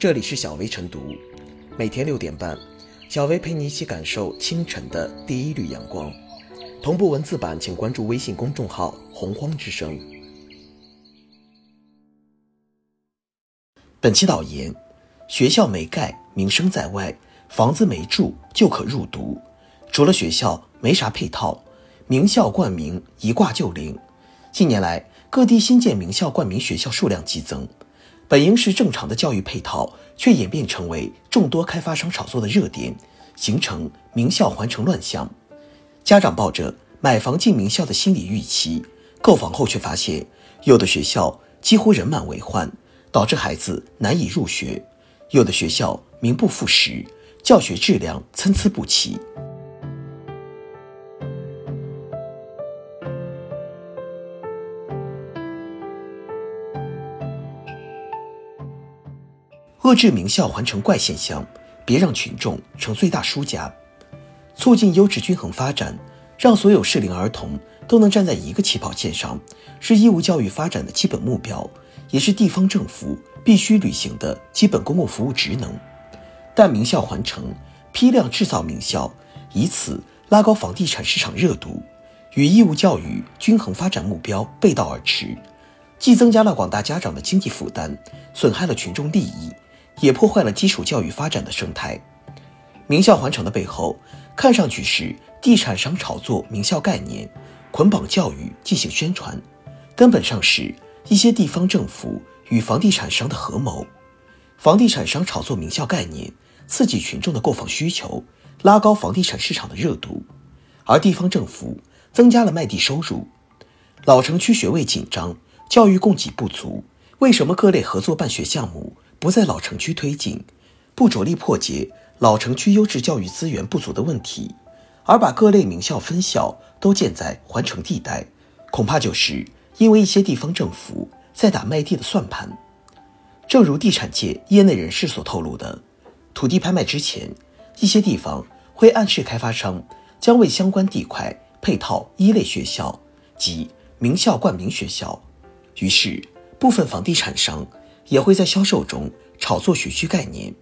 这里是小薇晨读，每天六点半，小薇陪你一起感受清晨的第一缕阳光。同步文字版，请关注微信公众号“洪荒之声”。本期导言：学校没盖，名声在外；房子没住，就可入读。除了学校，没啥配套。名校冠名一挂就灵。近年来，各地新建名校冠名学校数量激增。本应是正常的教育配套，却演变成为众多开发商炒作的热点，形成名校环城乱象。家长抱着买房进名校的心理预期，购房后却发现，有的学校几乎人满为患，导致孩子难以入学；有的学校名不副实，教学质量参差不齐。遏制名校环城怪现象，别让群众成最大输家。促进优质均衡发展，让所有适龄儿童都能站在一个起跑线上，是义务教育发展的基本目标，也是地方政府必须履行的基本公共服务职能。但名校环城，批量制造名校，以此拉高房地产市场热度，与义务教育均衡发展目标背道而驰，既增加了广大家长的经济负担，损害了群众利益。也破坏了基础教育发展的生态。名校环城的背后，看上去是地产商炒作名校概念，捆绑教育进行宣传，根本上是一些地方政府与房地产商的合谋。房地产商炒作名校概念，刺激群众的购房需求，拉高房地产市场的热度，而地方政府增加了卖地收入。老城区学位紧张，教育供给不足，为什么各类合作办学项目？不在老城区推进，不着力破解老城区优质教育资源不足的问题，而把各类名校分校都建在环城地带，恐怕就是因为一些地方政府在打卖地的算盘。正如地产界业内人士所透露的，土地拍卖之前，一些地方会暗示开发商将为相关地块配套一类学校及名校冠名学校，于是部分房地产商。也会在销售中炒作学区概念，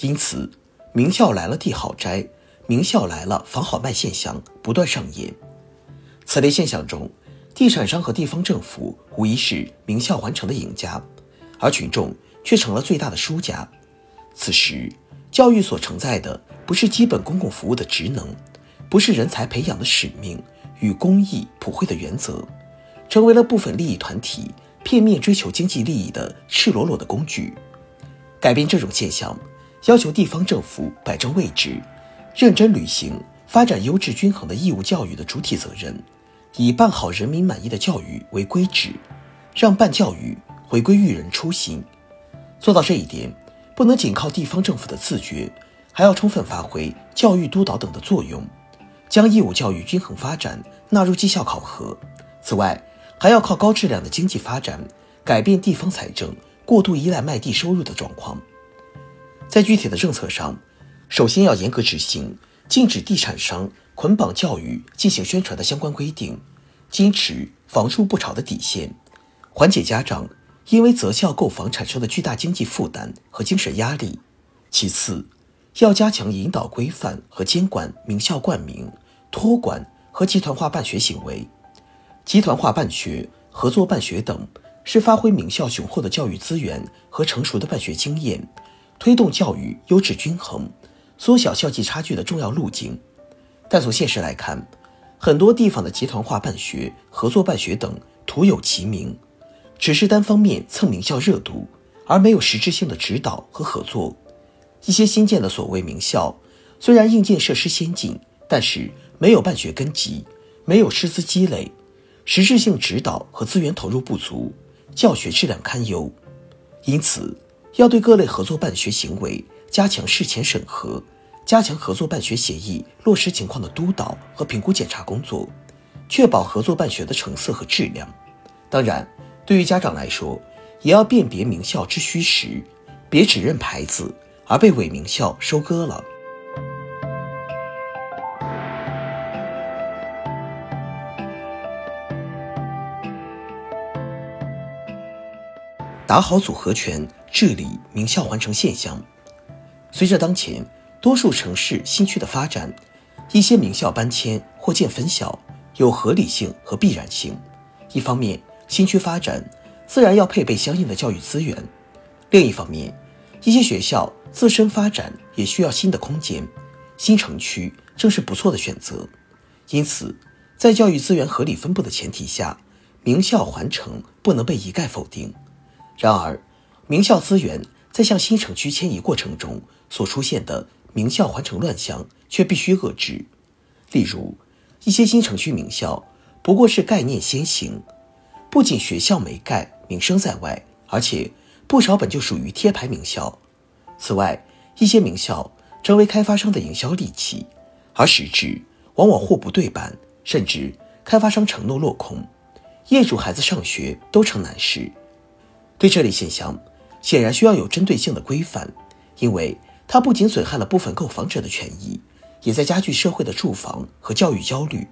因此名校来了地好摘，名校来了房好卖现象不断上演。此类现象中，地产商和地方政府无疑是名校环城的赢家，而群众却成了最大的输家。此时，教育所承载的不是基本公共服务的职能，不是人才培养的使命与公益普惠的原则，成为了部分利益团体。片面追求经济利益的赤裸裸的工具，改变这种现象，要求地方政府摆正位置，认真履行发展优质均衡的义务教育的主体责任，以办好人民满意的教育为规旨，让办教育回归育人初心。做到这一点，不能仅靠地方政府的自觉，还要充分发挥教育督导等的作用，将义务教育均衡发展纳入绩效考核。此外，还要靠高质量的经济发展，改变地方财政过度依赖卖地收入的状况。在具体的政策上，首先要严格执行禁止地产商捆绑教育进行宣传的相关规定，坚持房住不炒的底线，缓解家长因为择校购房产生的巨大经济负担和精神压力。其次，要加强引导规范和监管名校冠名、托管和集团化办学行为。集团化办学、合作办学等，是发挥名校雄厚的教育资源和成熟的办学经验，推动教育优质均衡、缩小校际差距的重要路径。但从现实来看，很多地方的集团化办学、合作办学等徒有其名，只是单方面蹭名校热度，而没有实质性的指导和合作。一些新建的所谓名校，虽然硬件设施先进，但是没有办学根基，没有师资积累。实质性指导和资源投入不足，教学质量堪忧，因此要对各类合作办学行为加强事前审核，加强合作办学协议落实情况的督导和评估检查工作，确保合作办学的成色和质量。当然，对于家长来说，也要辨别名校之虚实，别只认牌子而被伪名校收割了。打好组合拳，治理名校环城现象。随着当前多数城市新区的发展，一些名校搬迁或建分校有合理性和必然性。一方面，新区发展自然要配备相应的教育资源；另一方面，一些学校自身发展也需要新的空间，新城区正是不错的选择。因此，在教育资源合理分布的前提下，名校环城不能被一概否定。然而，名校资源在向新城区迁移过程中所出现的名校环城乱象，却必须遏制。例如，一些新城区名校不过是概念先行，不仅学校没盖，名声在外，而且不少本就属于贴牌名校。此外，一些名校成为开发商的营销利器，而实质往往货不对版，甚至开发商承诺落空，业主孩子上学都成难事。对这类现象，显然需要有针对性的规范，因为它不仅损害了部分购房者的权益，也在加剧社会的住房和教育焦虑。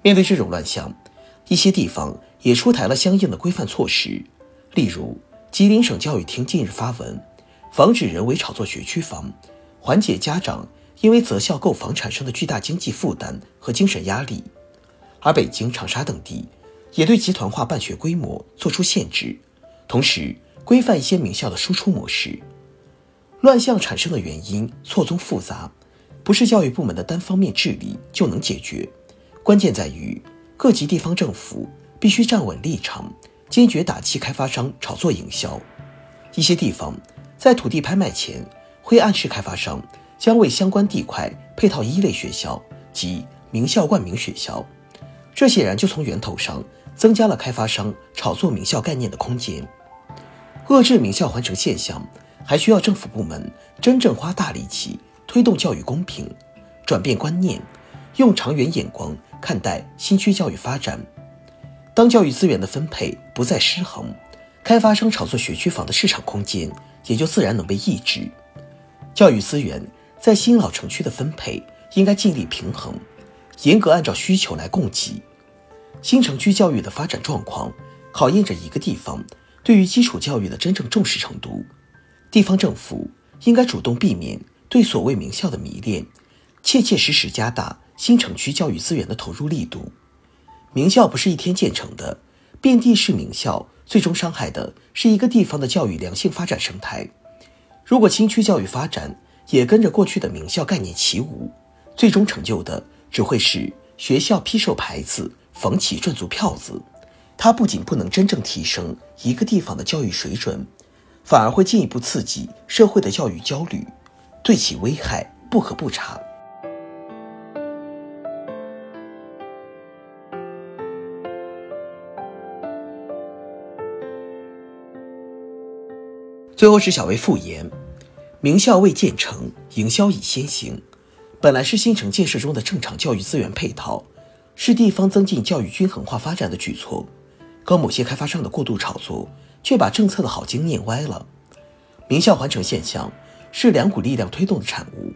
面对这种乱象，一些地方也出台了相应的规范措施，例如吉林省教育厅近日发文。防止人为炒作学区房，缓解家长因为择校购房产生的巨大经济负担和精神压力。而北京、长沙等地也对集团化办学规模作出限制，同时规范一些名校的输出模式。乱象产生的原因错综复杂，不是教育部门的单方面治理就能解决。关键在于各级地方政府必须站稳立场，坚决打击开发商炒作营销。一些地方。在土地拍卖前，会暗示开发商将为相关地块配套一类学校及名校冠名学校，这显然就从源头上增加了开发商炒作名校概念的空间。遏制名校环城现象，还需要政府部门真正花大力气推动教育公平，转变观念，用长远眼光看待新区教育发展。当教育资源的分配不再失衡，开发商炒作学区房的市场空间。也就自然能被抑制。教育资源在新老城区的分配应该尽力平衡，严格按照需求来供给。新城区教育的发展状况，考验着一个地方对于基础教育的真正重视程度。地方政府应该主动避免对所谓名校的迷恋，切切实实加大新城区教育资源的投入力度。名校不是一天建成的，遍地是名校。最终伤害的是一个地方的教育良性发展生态。如果新区教育发展也跟着过去的名校概念起舞，最终成就的只会是学校批售牌子、房企赚足票子。它不仅不能真正提升一个地方的教育水准，反而会进一步刺激社会的教育焦虑，对其危害不可不查。最后是小薇复言，名校未建成，营销已先行。本来是新城建设中的正常教育资源配套，是地方增进教育均衡化发展的举措。可某些开发商的过度炒作，却把政策的好经念歪了。名校环城现象是两股力量推动的产物：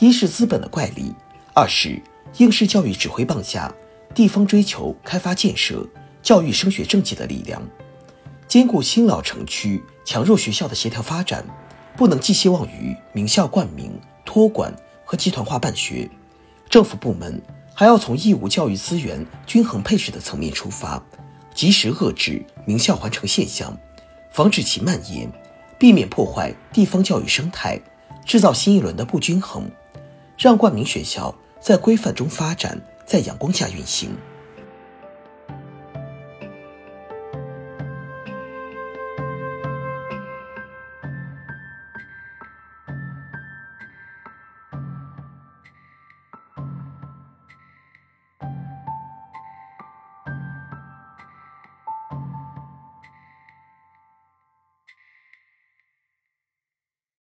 一是资本的怪力，二是应试教育指挥棒下地方追求开发建设、教育升学政绩的力量。兼顾新老城区强弱学校的协调发展，不能寄希望于名校冠名、托管和集团化办学。政府部门还要从义务教育资源均衡配置的层面出发，及时遏制名校环城现象，防止其蔓延，避免破坏地方教育生态，制造新一轮的不均衡，让冠名学校在规范中发展，在阳光下运行。